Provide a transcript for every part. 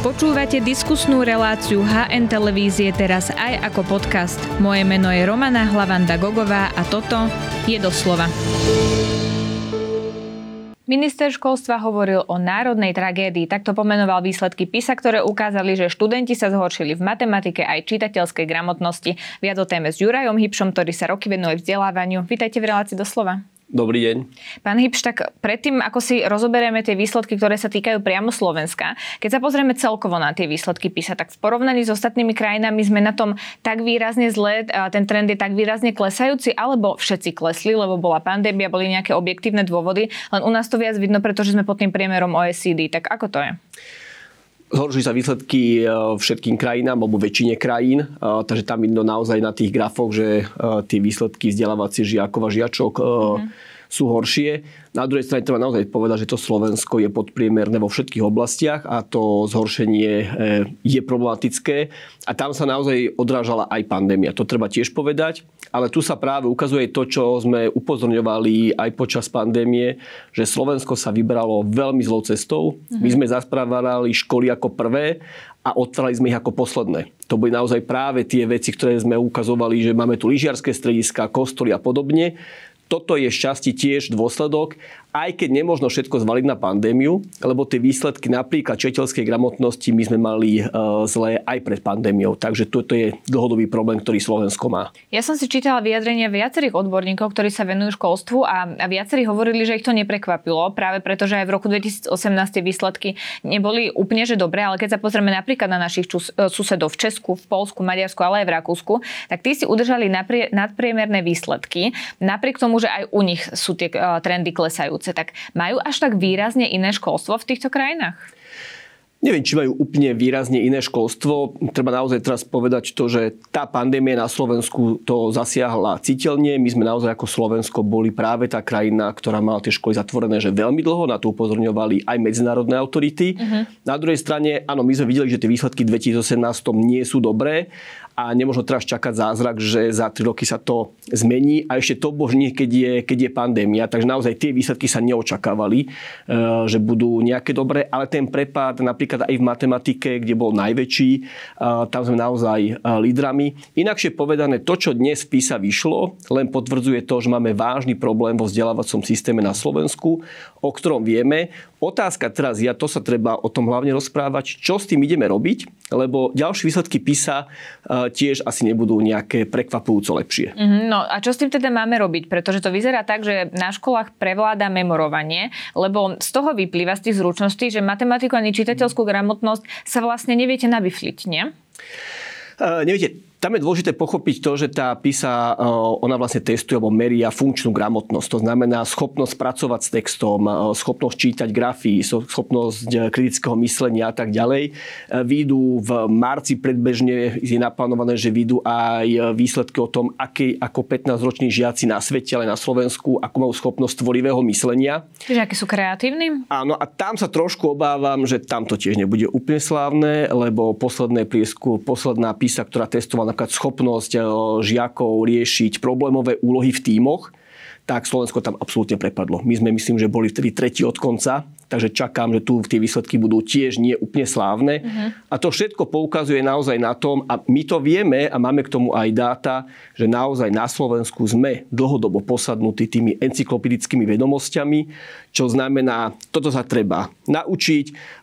Počúvate diskusnú reláciu HN Televízie teraz aj ako podcast. Moje meno je Romana Hlavanda Gogová a toto je doslova. Minister školstva hovoril o národnej tragédii. Takto pomenoval výsledky PISA, ktoré ukázali, že študenti sa zhoršili v matematike aj čitateľskej gramotnosti. Viac o téme s Jurajom Hybšom, ktorý sa roky venuje vzdelávaniu. Vítajte v relácii doslova. Dobrý deň. Pán Hybš, tak predtým, ako si rozoberieme tie výsledky, ktoré sa týkajú priamo Slovenska, keď sa pozrieme celkovo na tie výsledky PISA, tak v porovnaní s ostatnými krajinami sme na tom tak výrazne zle, ten trend je tak výrazne klesajúci, alebo všetci klesli, lebo bola pandémia, boli nejaké objektívne dôvody, len u nás to viac vidno, pretože sme pod tým priemerom OECD. Tak ako to je? Zhoršujú sa výsledky e, všetkým krajinám, alebo väčšine krajín, e, takže tam vidno naozaj na tých grafoch, že e, tie výsledky vzdelávacie žiakov a žiačok mm-hmm sú horšie. Na druhej strane treba naozaj povedať, že to Slovensko je podpriemerné vo všetkých oblastiach a to zhoršenie e, je problematické. A tam sa naozaj odrážala aj pandémia. To treba tiež povedať. Ale tu sa práve ukazuje to, čo sme upozorňovali aj počas pandémie, že Slovensko sa vybralo veľmi zlou cestou. My mhm. sme zasprávali školy ako prvé a otvárali sme ich ako posledné. To boli naozaj práve tie veci, ktoré sme ukazovali, že máme tu lyžiarské strediska, kostoly a podobne toto je šťastie tiež dôsledok aj keď nemôžno všetko zvaliť na pandémiu, lebo tie výsledky napríklad četeľskej gramotnosti my sme mali uh, zlé aj pred pandémiou. Takže toto je dlhodobý problém, ktorý Slovensko má. Ja som si čítala vyjadrenia viacerých odborníkov, ktorí sa venujú školstvu a, a viacerí hovorili, že ich to neprekvapilo, práve preto, že aj v roku 2018 tie výsledky neboli úplne že dobré, ale keď sa pozrieme napríklad na našich čus, e, susedov v Česku, v Polsku, Maďarsku, ale aj v Rakúsku, tak tí si udržali nadpriemerné výsledky, napriek tomu, že aj u nich sú tie uh, trendy klesajú školstve, tak majú až tak výrazne iné školstvo v týchto krajinách? Neviem, či majú úplne výrazne iné školstvo. Treba naozaj teraz povedať to, že tá pandémia na Slovensku to zasiahla citeľne. My sme naozaj ako Slovensko boli práve tá krajina, ktorá mala tie školy zatvorené, že veľmi dlho. Na to upozorňovali aj medzinárodné autority. Uh-huh. Na druhej strane, áno, my sme videli, že tie výsledky v 2018 nie sú dobré a nemôžno teraz čakať zázrak, že za 3 roky sa to zmení a ešte to božne, keď je, keď je pandémia. Takže naozaj tie výsledky sa neočakávali, e, že budú nejaké dobré, ale ten prepad napríklad aj v matematike, kde bol najväčší, e, tam sme naozaj e, lídrami. Inakšie povedané, to, čo dnes v PISA vyšlo, len potvrdzuje to, že máme vážny problém vo vzdelávacom systéme na Slovensku, o ktorom vieme. Otázka teraz, ja to sa treba o tom hlavne rozprávať, čo s tým ideme robiť, lebo ďalšie výsledky PISA tiež asi nebudú nejaké prekvapujúco lepšie. Mm-hmm, no a čo s tým teda máme robiť? Pretože to vyzerá tak, že na školách prevláda memorovanie, lebo z toho vyplýva z tých zručností, že matematiku ani čitateľskú gramotnosť sa vlastne neviete nabifliť, nie? Uh, neviete, tam je dôležité pochopiť to, že tá PISA, e, ona vlastne testuje alebo meria funkčnú gramotnosť. To znamená schopnosť pracovať s textom, e, schopnosť čítať grafy, schopnosť e, kritického myslenia a tak ďalej. Výjdu v marci predbežne, je naplánované, že výjdu aj výsledky o tom, aký, ako 15-roční žiaci na svete, ale na Slovensku, ako majú schopnosť tvorivého myslenia. Čiže aké sú kreatívni? Áno, a tam sa trošku obávam, že tam to tiež nebude úplne slávne, lebo posledné priesku, posledná PISA, ktorá testovala napríklad schopnosť eh, žiakov riešiť problémové úlohy v tímoch, tak Slovensko tam absolútne prepadlo. My sme, myslím, že boli vtedy tretí od konca takže čakám, že tu tie výsledky budú tiež nie úplne slávne. Uh-huh. A to všetko poukazuje naozaj na tom, a my to vieme a máme k tomu aj dáta, že naozaj na Slovensku sme dlhodobo posadnutí tými encyklopedickými vedomosťami, čo znamená, toto sa treba naučiť,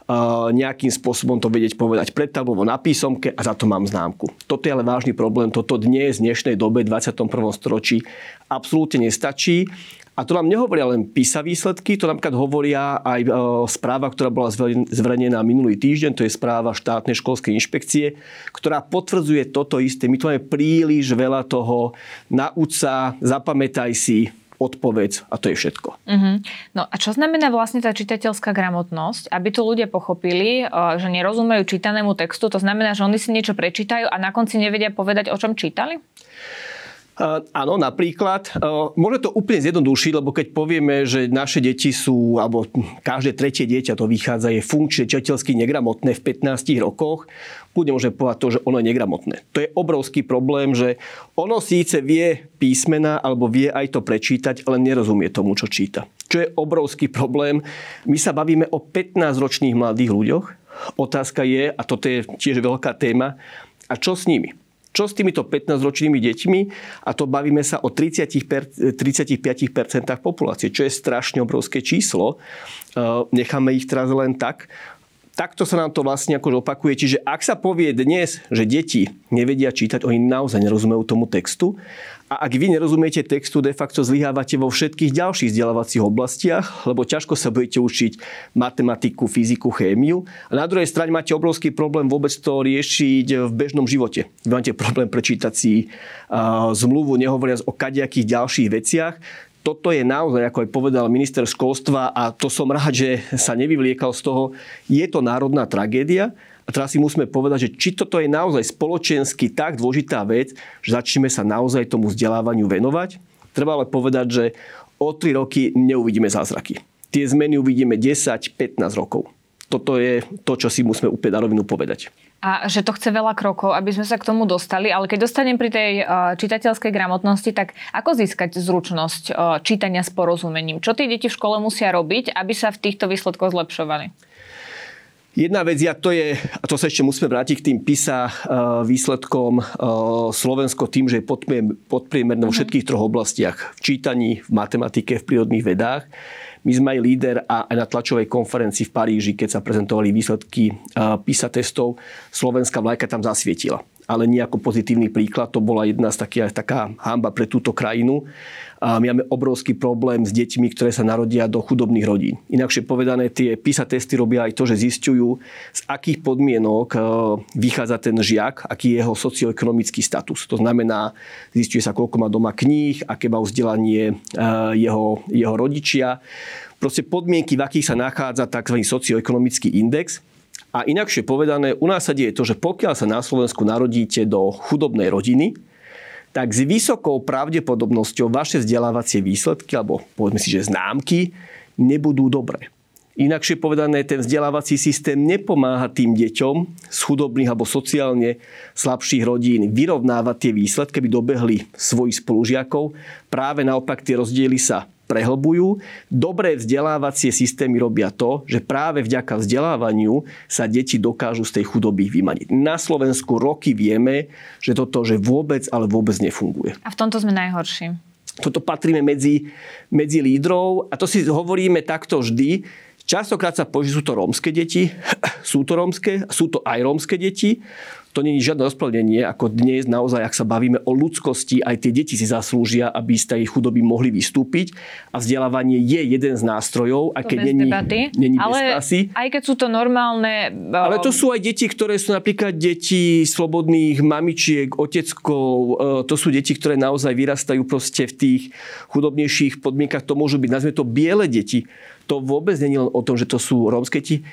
nejakým spôsobom to vedieť povedať predtavovo na písomke a za to mám známku. Toto je ale vážny problém, toto dnes, v dnešnej dobe, 21. storočí absolútne nestačí a to nám nehovoria len PISA výsledky, to napríklad hovoria aj e, správa, ktorá bola zverejnená minulý týždeň, to je správa štátnej školskej inšpekcie, ktorá potvrdzuje toto isté. My tu máme príliš veľa toho, nauč sa, zapamätaj si, odpovedz a to je všetko. Uh-huh. No a čo znamená vlastne tá čitateľská gramotnosť? Aby to ľudia pochopili, e, že nerozumejú čítanému textu, to znamená, že oni si niečo prečítajú a na konci nevedia povedať, o čom čítali? Áno, napríklad. Môže to úplne zjednodušiť, lebo keď povieme, že naše deti sú, alebo každé tretie dieťa to vychádza, je funkčne čateľsky negramotné v 15 rokoch, kľudne môže povedať to, že ono je negramotné. To je obrovský problém, že ono síce vie písmena alebo vie aj to prečítať, ale nerozumie tomu, čo číta. Čo je obrovský problém. My sa bavíme o 15-ročných mladých ľuďoch, otázka je, a toto je tiež veľká téma, a čo s nimi? Čo s týmito 15-ročnými deťmi? A to bavíme sa o 30 35% populácie, čo je strašne obrovské číslo. Necháme ich teraz len tak takto sa nám to vlastne ako opakuje. Čiže ak sa povie dnes, že deti nevedia čítať, oni naozaj nerozumejú tomu textu. A ak vy nerozumiete textu, de facto zlyhávate vo všetkých ďalších vzdelávacích oblastiach, lebo ťažko sa budete učiť matematiku, fyziku, chémiu. A na druhej strane máte obrovský problém vôbec to riešiť v bežnom živote. Vy máte problém prečítať si uh, zmluvu, nehovoriac o kadejakých ďalších veciach toto je naozaj, ako aj povedal minister školstva, a to som rád, že sa nevyvliekal z toho, je to národná tragédia. A teraz si musíme povedať, že či toto je naozaj spoločensky tak dôležitá vec, že začneme sa naozaj tomu vzdelávaniu venovať. Treba ale povedať, že o 3 roky neuvidíme zázraky. Tie zmeny uvidíme 10-15 rokov. Toto je to, čo si musíme úplne na rovinu povedať a že to chce veľa krokov, aby sme sa k tomu dostali, ale keď dostanem pri tej uh, čitateľskej gramotnosti, tak ako získať zručnosť uh, čítania s porozumením? Čo tie deti v škole musia robiť, aby sa v týchto výsledkoch zlepšovali? Jedna vec, a to je, a to sa ešte musíme vrátiť k tým PISA uh, výsledkom Slovensko tým, že je podpriemerné vo mhm. všetkých troch oblastiach. V čítaní, v matematike, v prírodných vedách my sme aj líder a aj na tlačovej konferencii v Paríži, keď sa prezentovali výsledky PISA testov, slovenská vlajka tam zasvietila ale nie ako pozitívny príklad. To bola jedna z takých, taká hamba pre túto krajinu. A my máme obrovský problém s deťmi, ktoré sa narodia do chudobných rodín. Inakšie povedané, tie PISA testy robia aj to, že zistujú, z akých podmienok e, vychádza ten žiak, aký je jeho socioekonomický status. To znamená, zistuje sa, koľko má doma kníh, aké má vzdelanie e, jeho, jeho rodičia. Proste podmienky, v akých sa nachádza tzv. socioekonomický index. A inakšie povedané, u nás sa deje to, že pokiaľ sa na Slovensku narodíte do chudobnej rodiny, tak s vysokou pravdepodobnosťou vaše vzdelávacie výsledky, alebo povedzme si, že známky, nebudú dobré. Inakšie povedané, ten vzdelávací systém nepomáha tým deťom z chudobných alebo sociálne slabších rodín vyrovnávať tie výsledky, aby dobehli svojich spolužiakov. Práve naopak tie rozdiely sa prehlbujú. Dobré vzdelávacie systémy robia to, že práve vďaka vzdelávaniu sa deti dokážu z tej chudoby vymaniť. Na Slovensku roky vieme, že toto že vôbec, ale vôbec nefunguje. A v tomto sme najhorší. Toto patríme medzi, medzi lídrov a to si hovoríme takto vždy. Častokrát sa povie, že sú to rómske deti, sú to rómske, sú to aj rómske deti to nie je žiadne ospravedlnenie, ako dnes naozaj, ak sa bavíme o ľudskosti, aj tie deti si zaslúžia, aby z tej chudoby mohli vystúpiť a vzdelávanie je jeden z nástrojov, a keď není, není Ale asi. aj keď sú to normálne... Ale to sú aj deti, ktoré sú napríklad deti slobodných mamičiek, oteckov, e, to sú deti, ktoré naozaj vyrastajú proste v tých chudobnejších podmienkach. To môžu byť, nazvime to, biele deti. To vôbec je len o tom, že to sú rómske deti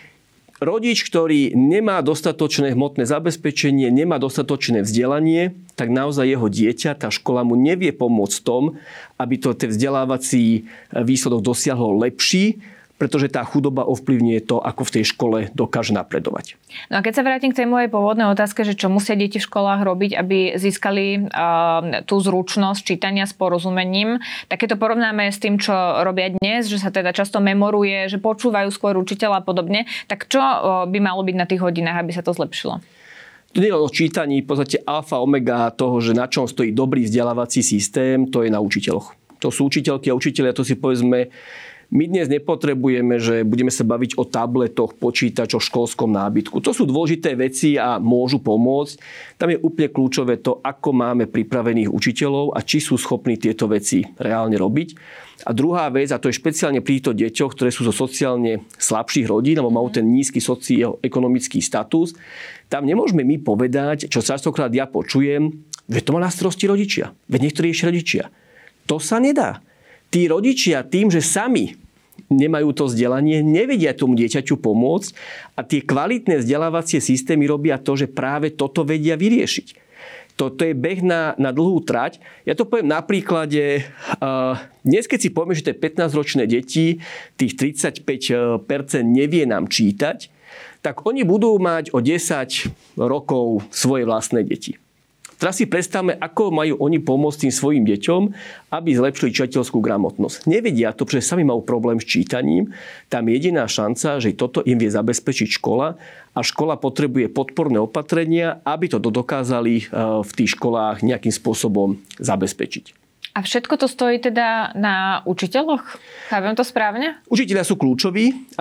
Rodič, ktorý nemá dostatočné hmotné zabezpečenie, nemá dostatočné vzdelanie, tak naozaj jeho dieťa, tá škola mu nevie pomôcť tom, aby to ten vzdelávací výsledok dosiahol lepší, pretože tá chudoba ovplyvňuje to, ako v tej škole dokáže napredovať. No a keď sa vrátim k tej mojej pôvodnej otázke, že čo musia deti v školách robiť, aby získali uh, tú zručnosť čítania s porozumením, tak keď to porovnáme s tým, čo robia dnes, že sa teda často memoruje, že počúvajú skôr učiteľa a podobne, tak čo uh, by malo byť na tých hodinách, aby sa to zlepšilo? To nie je o čítaní, v podstate alfa, omega toho, že na čom stojí dobrý vzdelávací systém, to je na učiteľoch. To sú učiteľky a učiteľia, to si povedzme, my dnes nepotrebujeme, že budeme sa baviť o tabletoch, počítačoch, školskom nábytku. To sú dôležité veci a môžu pomôcť. Tam je úplne kľúčové to, ako máme pripravených učiteľov a či sú schopní tieto veci reálne robiť. A druhá vec, a to je špeciálne pri týchto deťoch, ktoré sú zo sociálne slabších rodín, alebo majú ten nízky socioekonomický status, tam nemôžeme my povedať, čo častokrát ja počujem, že to má na starosti rodičia. Veď niektorí ešte rodičia. To sa nedá tí rodičia tým, že sami nemajú to vzdelanie, nevedia tomu dieťaťu pomôcť a tie kvalitné vzdelávacie systémy robia to, že práve toto vedia vyriešiť. Toto je beh na, na dlhú trať. Ja to poviem na príklade. Uh, dnes, keď si povieme, že tie 15-ročné deti, tých 35% nevie nám čítať, tak oni budú mať o 10 rokov svoje vlastné deti. Teraz si predstavme, ako majú oni pomôcť tým svojim deťom, aby zlepšili čitateľskú gramotnosť. Nevedia to, pretože sami majú problém s čítaním. Tam jediná šanca, že toto im vie zabezpečiť škola a škola potrebuje podporné opatrenia, aby to dokázali eh, v tých školách nejakým spôsobom zabezpečiť. A všetko to stojí teda na učiteľoch? Chápem to správne? Učiteľia sú kľúčoví.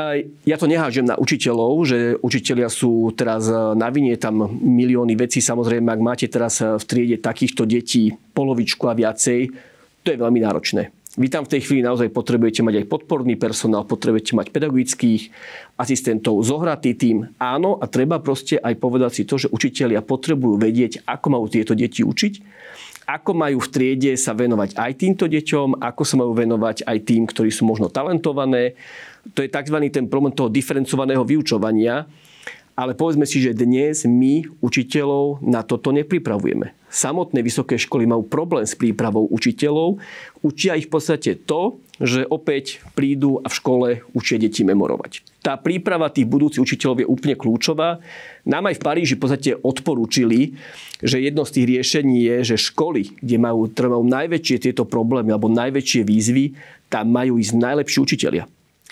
Ja to nehážem na učiteľov, že učiteľia sú teraz e, na vine, tam milióny vecí. Samozrejme, ak máte teraz e, v triede takýchto detí polovičku a viacej, to je veľmi náročné. Vy tam v tej chvíli naozaj potrebujete mať aj podporný personál, potrebujete mať pedagogických asistentov, zohratý tým. Áno, a treba proste aj povedať si to, že učitelia potrebujú vedieť, ako majú tieto deti učiť ako majú v triede sa venovať aj týmto deťom, ako sa majú venovať aj tým, ktorí sú možno talentované. To je tzv. ten problém toho diferencovaného vyučovania. Ale povedzme si, že dnes my učiteľov na toto nepripravujeme. Samotné vysoké školy majú problém s prípravou učiteľov. Učia ich v podstate to, že opäť prídu a v škole učia deti memorovať. Tá príprava tých budúcich učiteľov je úplne kľúčová. Nám aj v Paríži v podstate odporúčili, že jedno z tých riešení je, že školy, kde majú, majú najväčšie tieto problémy alebo najväčšie výzvy, tam majú ísť najlepší učiteľia.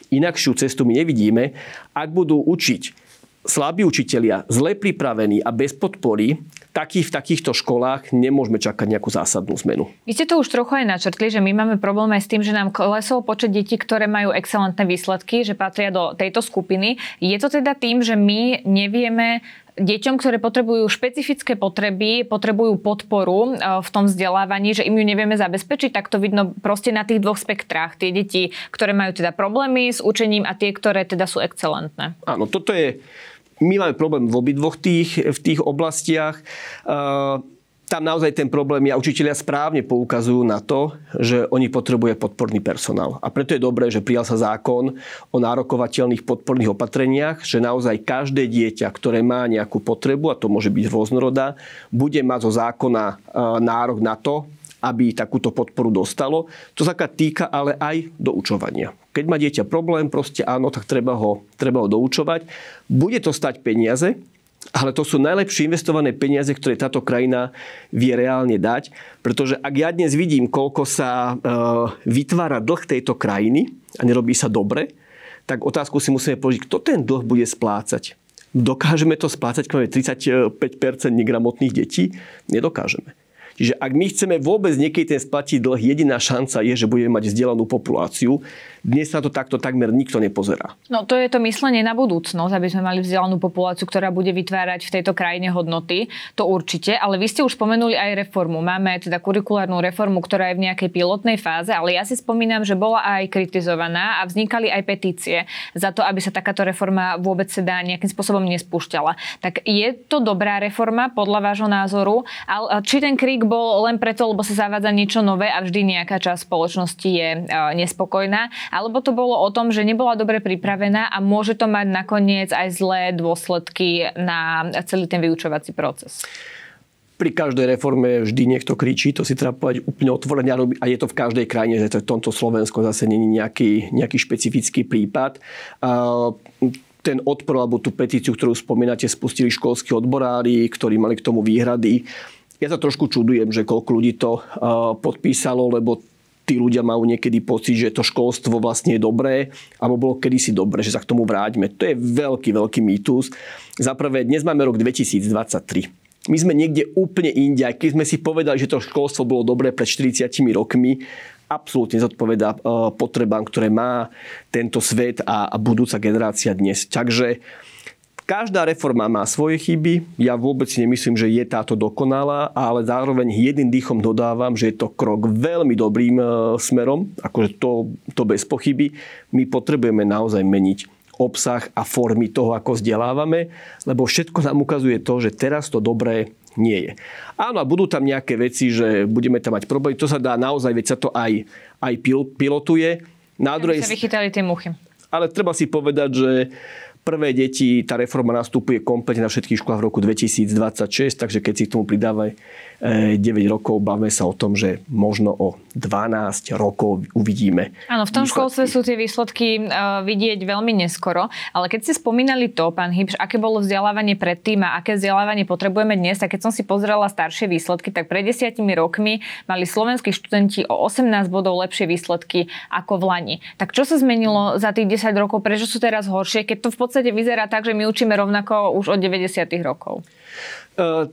Inakšiu cestu my nevidíme. Ak budú učiť slabí učitelia, zle pripravení a bez podpory, taký, v takýchto školách nemôžeme čakať nejakú zásadnú zmenu. Vy ste to už trochu aj načrtli, že my máme problém aj s tým, že nám klesol počet detí, ktoré majú excelentné výsledky, že patria do tejto skupiny. Je to teda tým, že my nevieme deťom, ktoré potrebujú špecifické potreby, potrebujú podporu e, v tom vzdelávaní, že im ju nevieme zabezpečiť, tak to vidno proste na tých dvoch spektrách. Tie deti, ktoré majú teda problémy s učením a tie, ktoré teda sú excelentné. Áno, toto je my máme problém v obidvoch tých, v tých oblastiach. Tam naozaj ten problém je, a učiteľia správne poukazujú na to, že oni potrebujú podporný personál. A preto je dobré, že prijal sa zákon o nárokovateľných podporných opatreniach, že naozaj každé dieťa, ktoré má nejakú potrebu, a to môže byť rôznorodá, bude mať zo zákona nárok na to, aby takúto podporu dostalo. To sa týka ale aj doučovania. Keď má dieťa problém, proste áno, tak treba ho, treba ho doučovať. Bude to stať peniaze, ale to sú najlepšie investované peniaze, ktoré táto krajina vie reálne dať. Pretože ak ja dnes vidím, koľko sa e, vytvára dlh tejto krajiny a nerobí sa dobre, tak otázku si musíme položiť, kto ten dlh bude splácať. Dokážeme to splácať, keď máme 35% negramotných detí? Nedokážeme. Čiže ak my chceme vôbec niekedy ten splatiť dlh, jediná šanca je, že budeme mať vzdelanú populáciu. Dnes sa to takto takmer nikto nepozerá. No to je to myslenie na budúcnosť, aby sme mali vzdelanú populáciu, ktorá bude vytvárať v tejto krajine hodnoty. To určite, ale vy ste už spomenuli aj reformu. Máme teda kurikulárnu reformu, ktorá je v nejakej pilotnej fáze, ale ja si spomínam, že bola aj kritizovaná a vznikali aj petície za to, aby sa takáto reforma vôbec teda nejakým spôsobom nespúšťala. Tak je to dobrá reforma podľa vášho názoru? Ale či ten krik bol len preto, lebo sa zavádza niečo nové a vždy nejaká časť spoločnosti je e, nespokojná? alebo to bolo o tom, že nebola dobre pripravená a môže to mať nakoniec aj zlé dôsledky na celý ten vyučovací proces? pri každej reforme vždy niekto kričí, to si treba povedať úplne otvorene a je to v každej krajine, že to je v tomto Slovensko zase není nejaký, nejaký špecifický prípad. Ten odpor alebo tú petíciu, ktorú spomínate, spustili školskí odborári, ktorí mali k tomu výhrady. Ja sa trošku čudujem, že koľko ľudí to podpísalo, lebo tí ľudia majú niekedy pocit, že to školstvo vlastne je dobré, alebo bolo kedysi dobré, že sa k tomu vráťme. To je veľký, veľký mýtus. Za prvé, dnes máme rok 2023. My sme niekde úplne inde, keď sme si povedali, že to školstvo bolo dobré pred 40 rokmi, absolútne zodpoveda e, potrebám, ktoré má tento svet a, budúca generácia dnes. Takže Každá reforma má svoje chyby. Ja vôbec si nemyslím, že je táto dokonalá, ale zároveň jedným dýchom dodávam, že je to krok veľmi dobrým e, smerom, akože to, to bez pochyby. My potrebujeme naozaj meniť obsah a formy toho, ako vzdelávame, lebo všetko nám ukazuje to, že teraz to dobré nie je. Áno, a budú tam nejaké veci, že budeme tam mať problémy. To sa dá naozaj, veď sa to aj, aj pilotuje. Na druhej... sa vychytali tie muchy. Ale treba si povedať, že Prvé deti, tá reforma nastupuje kompletne na všetkých školách v roku 2026, takže keď si k tomu pridávaj 9 rokov, bavme sa o tom, že možno o 12 rokov uvidíme. Áno, v tom výsledky. školstve sú tie výsledky uh, vidieť veľmi neskoro, ale keď ste spomínali to, pán Hybš, aké bolo vzdelávanie predtým a aké vzdelávanie potrebujeme dnes, a keď som si pozrela staršie výsledky, tak pred desiatimi rokmi mali slovenskí študenti o 18 bodov lepšie výsledky ako v Lani. Tak čo sa zmenilo za tých 10 rokov? Prečo sú teraz horšie, keď to v podstate vyzerá tak, že my učíme rovnako už od 90. rokov? Uh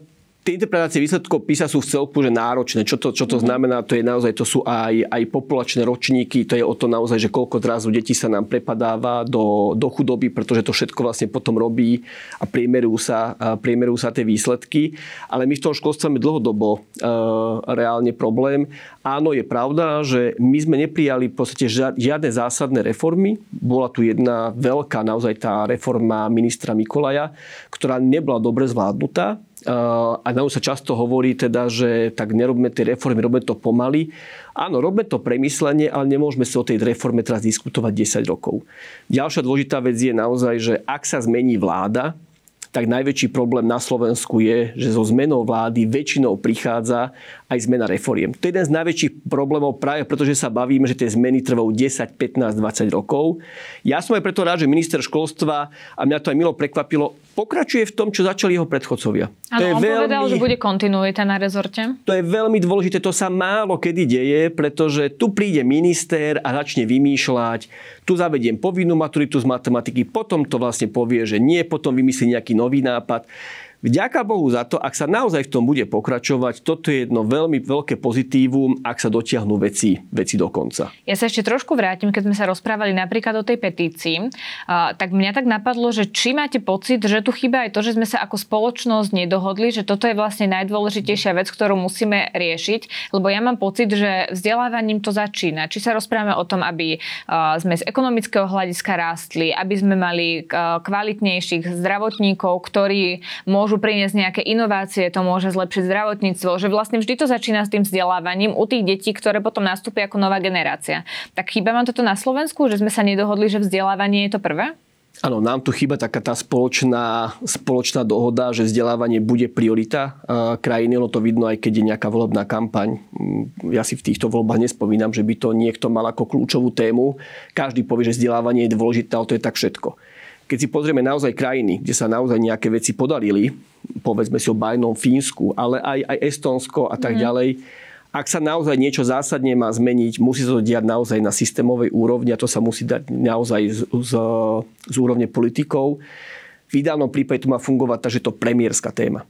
tie interpretácie výsledkov PISA sú v celku že náročné. Čo to, čo to mm-hmm. znamená? To je naozaj, to sú aj, aj populačné ročníky, to je o to naozaj, že koľko zrazu detí sa nám prepadáva do, do chudoby, pretože to všetko vlastne potom robí a priemerujú sa, a priemerujú sa tie výsledky. Ale my v tom školstve máme dlhodobo uh, reálne problém. Áno, je pravda, že my sme neprijali v podstate žiadne zásadné reformy. Bola tu jedna veľká, naozaj tá reforma ministra Mikolaja, ktorá nebola dobre zvládnutá a nám sa často hovorí teda, že tak nerobme tie reformy, robme to pomaly. Áno, robme to premyslenie, ale nemôžeme sa o tej reforme teraz diskutovať 10 rokov. Ďalšia dôležitá vec je naozaj, že ak sa zmení vláda, tak najväčší problém na Slovensku je, že so zmenou vlády väčšinou prichádza aj zmena reforiem. To je jeden z najväčších problémov práve preto, že sa bavíme, že tie zmeny trvajú 10, 15, 20 rokov. Ja som aj preto rád, že minister školstva, a mňa to aj milo prekvapilo, pokračuje v tom, čo začali jeho predchodcovia. Áno, on veľmi, povedal, že bude kontinuita na rezorte. To je veľmi dôležité, to sa málo kedy deje, pretože tu príde minister a začne vymýšľať, tu zavediem povinnú maturitu z matematiky, potom to vlastne povie, že nie, potom vymyslí nejaký nový nápad. Vďaka Bohu za to, ak sa naozaj v tom bude pokračovať, toto je jedno veľmi veľké pozitívum, ak sa dotiahnú veci, veci do konca. Ja sa ešte trošku vrátim, keď sme sa rozprávali napríklad o tej petícii, tak mňa tak napadlo, že či máte pocit, že tu chýba aj to, že sme sa ako spoločnosť nedohodli, že toto je vlastne najdôležitejšia vec, ktorú musíme riešiť, lebo ja mám pocit, že vzdelávaním to začína. Či sa rozprávame o tom, aby sme z ekonomického hľadiska rástli, aby sme mali kvalitnejších zdravotníkov, ktorí môžu môžu priniesť nejaké inovácie, to môže zlepšiť zdravotníctvo, že vlastne vždy to začína s tým vzdelávaním u tých detí, ktoré potom nastúpia ako nová generácia. Tak chýba vám toto na Slovensku, že sme sa nedohodli, že vzdelávanie je to prvé? Áno, nám tu chýba taká tá spoločná, spoločná dohoda, že vzdelávanie bude priorita krajiny, no to vidno aj keď je nejaká volebná kampaň. Mm, ja si v týchto voľbách nespomínam, že by to niekto mal ako kľúčovú tému. Každý povie, že vzdelávanie je dôležité, ale to je tak všetko. Keď si pozrieme naozaj krajiny, kde sa naozaj nejaké veci podarili, povedzme si o bajnom Fínsku, ale aj, aj Estonsko a tak mm. ďalej, ak sa naozaj niečo zásadne má zmeniť, musí sa to diať naozaj na systémovej úrovni a to sa musí dať naozaj z, z, z úrovne politikov. V ideálnom prípade to má fungovať tak, že to premiérska téma.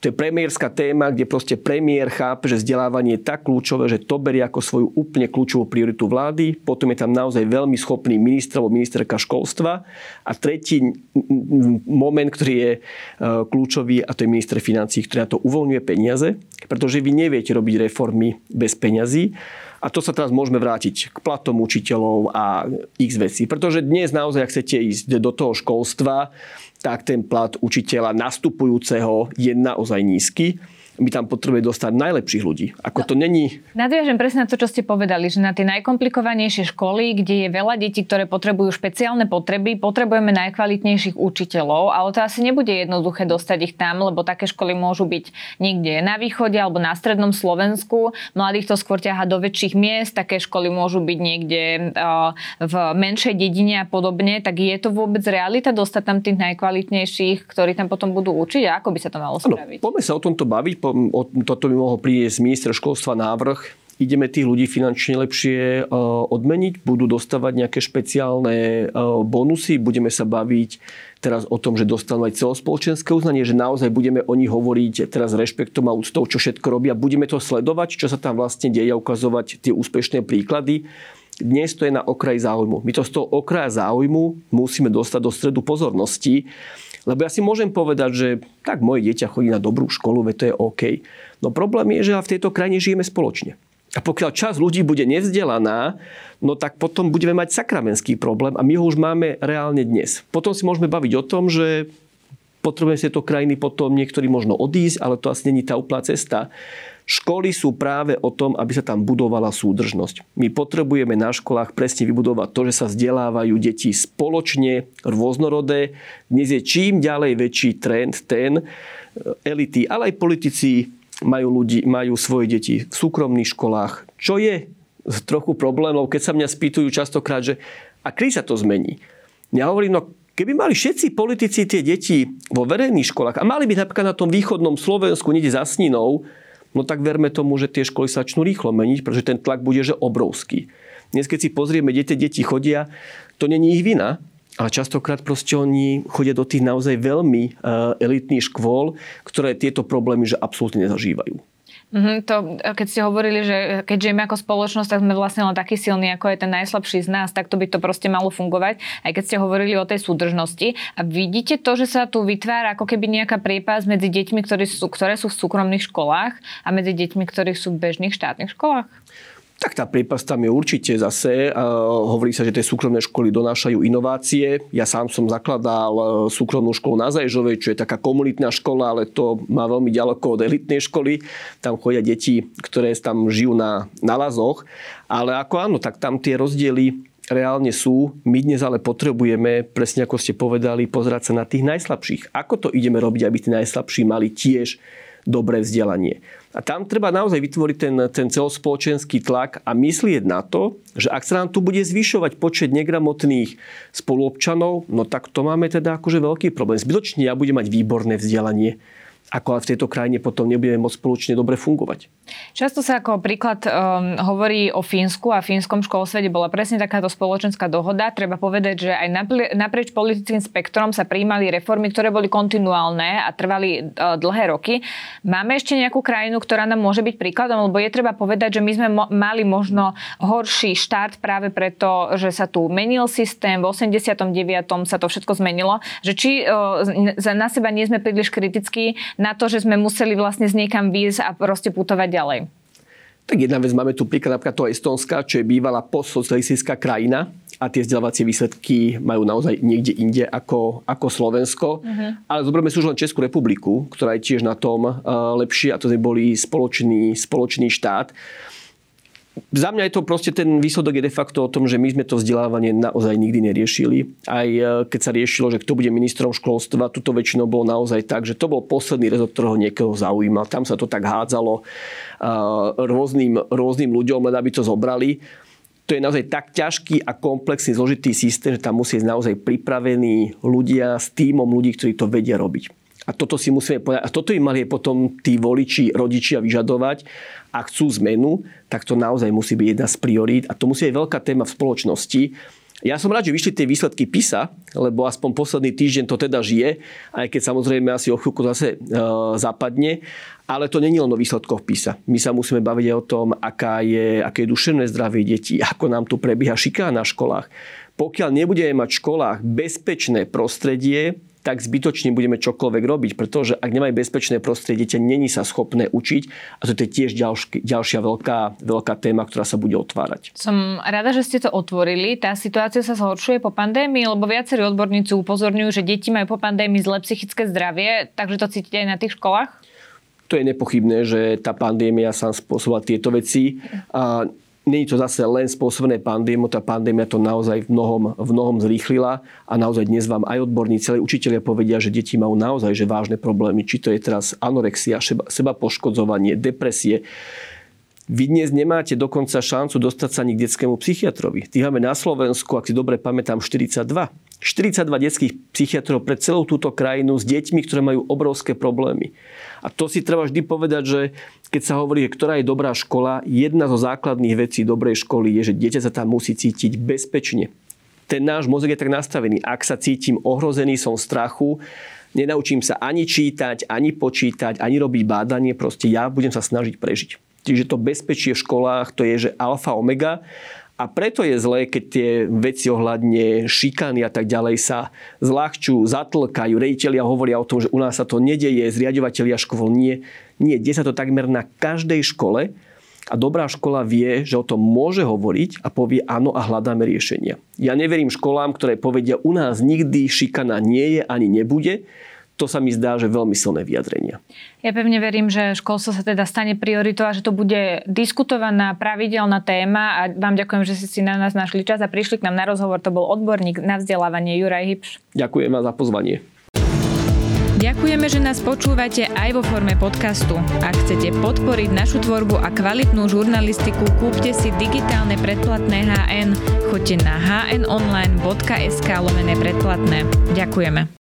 To je premiérska téma, kde proste premiér chápe, že vzdelávanie je tak kľúčové, že to berie ako svoju úplne kľúčovú prioritu vlády. Potom je tam naozaj veľmi schopný minister alebo ministerka školstva. A tretí moment, ktorý je e, kľúčový, a to je minister financí, ktorý na to uvoľňuje peniaze, pretože vy neviete robiť reformy bez peňazí. A to sa teraz môžeme vrátiť k platom učiteľov a ich vecí. Pretože dnes naozaj, ak chcete ísť do toho školstva, tak ten plat učiteľa nastupujúceho je naozaj nízky my tam potrebujeme dostať najlepších ľudí. Ako to není... Nadviažem presne na to, čo ste povedali, že na tie najkomplikovanejšie školy, kde je veľa detí, ktoré potrebujú špeciálne potreby, potrebujeme najkvalitnejších učiteľov, ale to asi nebude jednoduché dostať ich tam, lebo také školy môžu byť niekde na východe alebo na strednom Slovensku. Mladých to skôr ťaha do väčších miest, také školy môžu byť niekde v menšej dedine a podobne. Tak je to vôbec realita dostať tam tých najkvalitnejších, ktorí tam potom budú učiť? A ako by sa to malo spraviť? Ano, poďme sa o tomto baviť toto by mohol priniesť minister školstva návrh, ideme tých ľudí finančne lepšie e, odmeniť, budú dostávať nejaké špeciálne e, bonusy, budeme sa baviť teraz o tom, že dostanú aj celospoločenské uznanie, že naozaj budeme o nich hovoriť teraz rešpektom a úctou, čo všetko robia. Budeme to sledovať, čo sa tam vlastne deje ukazovať tie úspešné príklady. Dnes to je na okraji záujmu. My to z toho okraja záujmu musíme dostať do stredu pozornosti lebo ja si môžem povedať, že tak moje dieťa chodí na dobrú školu, veď to je OK. No problém je, že v tejto krajine žijeme spoločne. A pokiaľ čas ľudí bude nevzdelaná, no tak potom budeme mať sakramenský problém a my ho už máme reálne dnes. Potom si môžeme baviť o tom, že potrebujeme z tejto krajiny potom niektorí možno odísť, ale to asi není tá úplná cesta. Školy sú práve o tom, aby sa tam budovala súdržnosť. My potrebujeme na školách presne vybudovať to, že sa vzdelávajú deti spoločne, rôznorodé. Dnes je čím ďalej väčší trend ten, e, elity, ale aj politici majú, ľudí, majú svoje deti v súkromných školách, čo je trochu problémov, keď sa mňa spýtujú častokrát, že a kedy sa to zmení? Ja hovorím, no keby mali všetci politici tie deti vo verejných školách a mali byť napríklad na tom východnom Slovensku niekde za Sninou, no tak verme tomu, že tie školy sa začnú rýchlo meniť, pretože ten tlak bude že obrovský. Dnes, keď si pozrieme, kde tie deti chodia, to není ich vina, ale častokrát proste oni chodia do tých naozaj veľmi uh, elitných škôl, ktoré tieto problémy že absolútne nezažívajú. Mm-hmm, to, keď ste hovorili, že keď žijeme ako spoločnosť, tak sme vlastne len takí silní, ako je ten najslabší z nás, tak to by to proste malo fungovať. Aj keď ste hovorili o tej súdržnosti. A vidíte to, že sa tu vytvára ako keby nejaká priepas medzi deťmi, ktoré sú, ktoré sú v súkromných školách a medzi deťmi, ktorí sú v bežných štátnych školách? Tak tá prípas tam je určite zase. Hovorí sa, že tie súkromné školy donášajú inovácie. Ja sám som zakladal e, súkromnú školu na Zajžovej, čo je taká komunitná škola, ale to má veľmi ďaleko od elitnej školy. Tam chodia deti, ktoré tam žijú na, na lazoch. Ale ako áno, tak tam tie rozdiely reálne sú. My dnes ale potrebujeme, presne ako ste povedali, pozerať sa na tých najslabších. Ako to ideme robiť, aby tí najslabší mali tiež dobré vzdelanie. A tam treba naozaj vytvoriť ten, ten celospoločenský tlak a myslieť na to, že ak sa nám tu bude zvyšovať počet negramotných spoluobčanov, no tak to máme teda akože veľký problém. Zbytočne ja budem mať výborné vzdelanie, ako v tejto krajine potom nebudeme môcť spoločne dobre fungovať. Často sa ako príklad um, hovorí o Fínsku a fínskom školstve, bola presne takáto spoločenská dohoda. Treba povedať, že aj naprieč politickým spektrom sa prijímali reformy, ktoré boli kontinuálne a trvali uh, dlhé roky. Máme ešte nejakú krajinu, ktorá nám môže byť príkladom, lebo je treba povedať, že my sme mo- mali možno horší štart práve preto, že sa tu menil systém, v 89. sa to všetko zmenilo, že či uh, na seba nie sme príliš kritickí na to, že sme museli vlastne z niekam výjsť a proste putovať ďalej? Tak jedna vec, máme tu príklad napríklad toho Estonska, čo je bývalá postsocialistická krajina a tie vzdelávacie výsledky majú naozaj niekde inde ako, ako Slovensko. Uh-huh. Ale zoberme si už len Českú republiku, ktorá je tiež na tom uh, lepšie a to boli spoločný, spoločný štát za mňa je to proste ten výsledok je de facto o tom, že my sme to vzdelávanie naozaj nikdy neriešili. Aj e, keď sa riešilo, že kto bude ministrom školstva, tuto väčšinou bolo naozaj tak, že to bol posledný rezort, ktorého niekoho zaujímal. Tam sa to tak hádzalo rôznym, rôznym ľuďom, len aby to zobrali. To je naozaj tak ťažký a komplexný, zložitý systém, že tam musí naozaj pripravení ľudia s týmom ľudí, ktorí to vedia robiť. A toto si musíme povedať. A toto im mali potom tí voliči, rodičia vyžadovať. A chcú zmenu, tak to naozaj musí byť jedna z priorít. A to musí byť veľká téma v spoločnosti. Ja som rád, že vyšli tie výsledky PISA, lebo aspoň posledný týždeň to teda žije, aj keď samozrejme asi o chvíľku zase e, zapadne. Ale to není len o výsledkoch PISA. My sa musíme baviť o tom, aká je, aké je duševné zdravie detí, ako nám tu prebieha šikána na školách. Pokiaľ nebudeme mať v školách bezpečné prostredie, tak zbytočne budeme čokoľvek robiť, pretože ak nemajú bezpečné prostredie, dieťa není sa schopné učiť a to je tiež ďalš, ďalšia veľká, veľká téma, ktorá sa bude otvárať. Som rada, že ste to otvorili. Tá situácia sa zhoršuje po pandémii, lebo viacerí odborníci upozorňujú, že deti majú po pandémii zlé psychické zdravie, takže to cítite aj na tých školách? To je nepochybné, že tá pandémia sa spôsobila tieto veci. A Není to zase len spôsobené pandémiou, tá pandémia to naozaj v mnohom, v mnohom zrýchlila a naozaj dnes vám aj odborníci, ale učiteľia povedia, že deti majú naozaj že vážne problémy, či to je teraz anorexia, seba, seba poškodzovanie, depresie. Vy dnes nemáte dokonca šancu dostať sa ani k detskému psychiatrovi. Tých máme na Slovensku, ak si dobre pamätám, 42. 42 detských psychiatrov pre celú túto krajinu s deťmi, ktoré majú obrovské problémy. A to si treba vždy povedať, že keď sa hovorí, ktorá je dobrá škola, jedna zo základných vecí dobrej školy je, že dieťa sa tam musí cítiť bezpečne. Ten náš mozog je tak nastavený. Ak sa cítim ohrozený, som v strachu, nenaučím sa ani čítať, ani počítať, ani robiť bádanie, proste ja budem sa snažiť prežiť. Čiže to bezpečie v školách, to je, že alfa, omega. A preto je zlé, keď tie veci ohľadne šikany a tak ďalej sa zľahčujú, zatlkajú. Rejiteľia hovoria o tom, že u nás sa to nedeje, zriadovateľia škôl nie. Nie, deje sa to takmer na každej škole a dobrá škola vie, že o tom môže hovoriť a povie áno a hľadáme riešenia. Ja neverím školám, ktoré povedia, u nás nikdy šikana nie je ani nebude, to sa mi zdá, že veľmi silné vyjadrenia. Ja pevne verím, že školstvo sa teda stane prioritou a že to bude diskutovaná pravidelná téma a vám ďakujem, že ste si na nás našli čas a prišli k nám na rozhovor. To bol odborník na vzdelávanie Juraj Hybš. Ďakujem vám za pozvanie. Ďakujeme, že nás počúvate aj vo forme podcastu. Ak chcete podporiť našu tvorbu a kvalitnú žurnalistiku, kúpte si digitálne predplatné HN. Choďte na hnonline.sk lomené predplatné. Ďakujeme.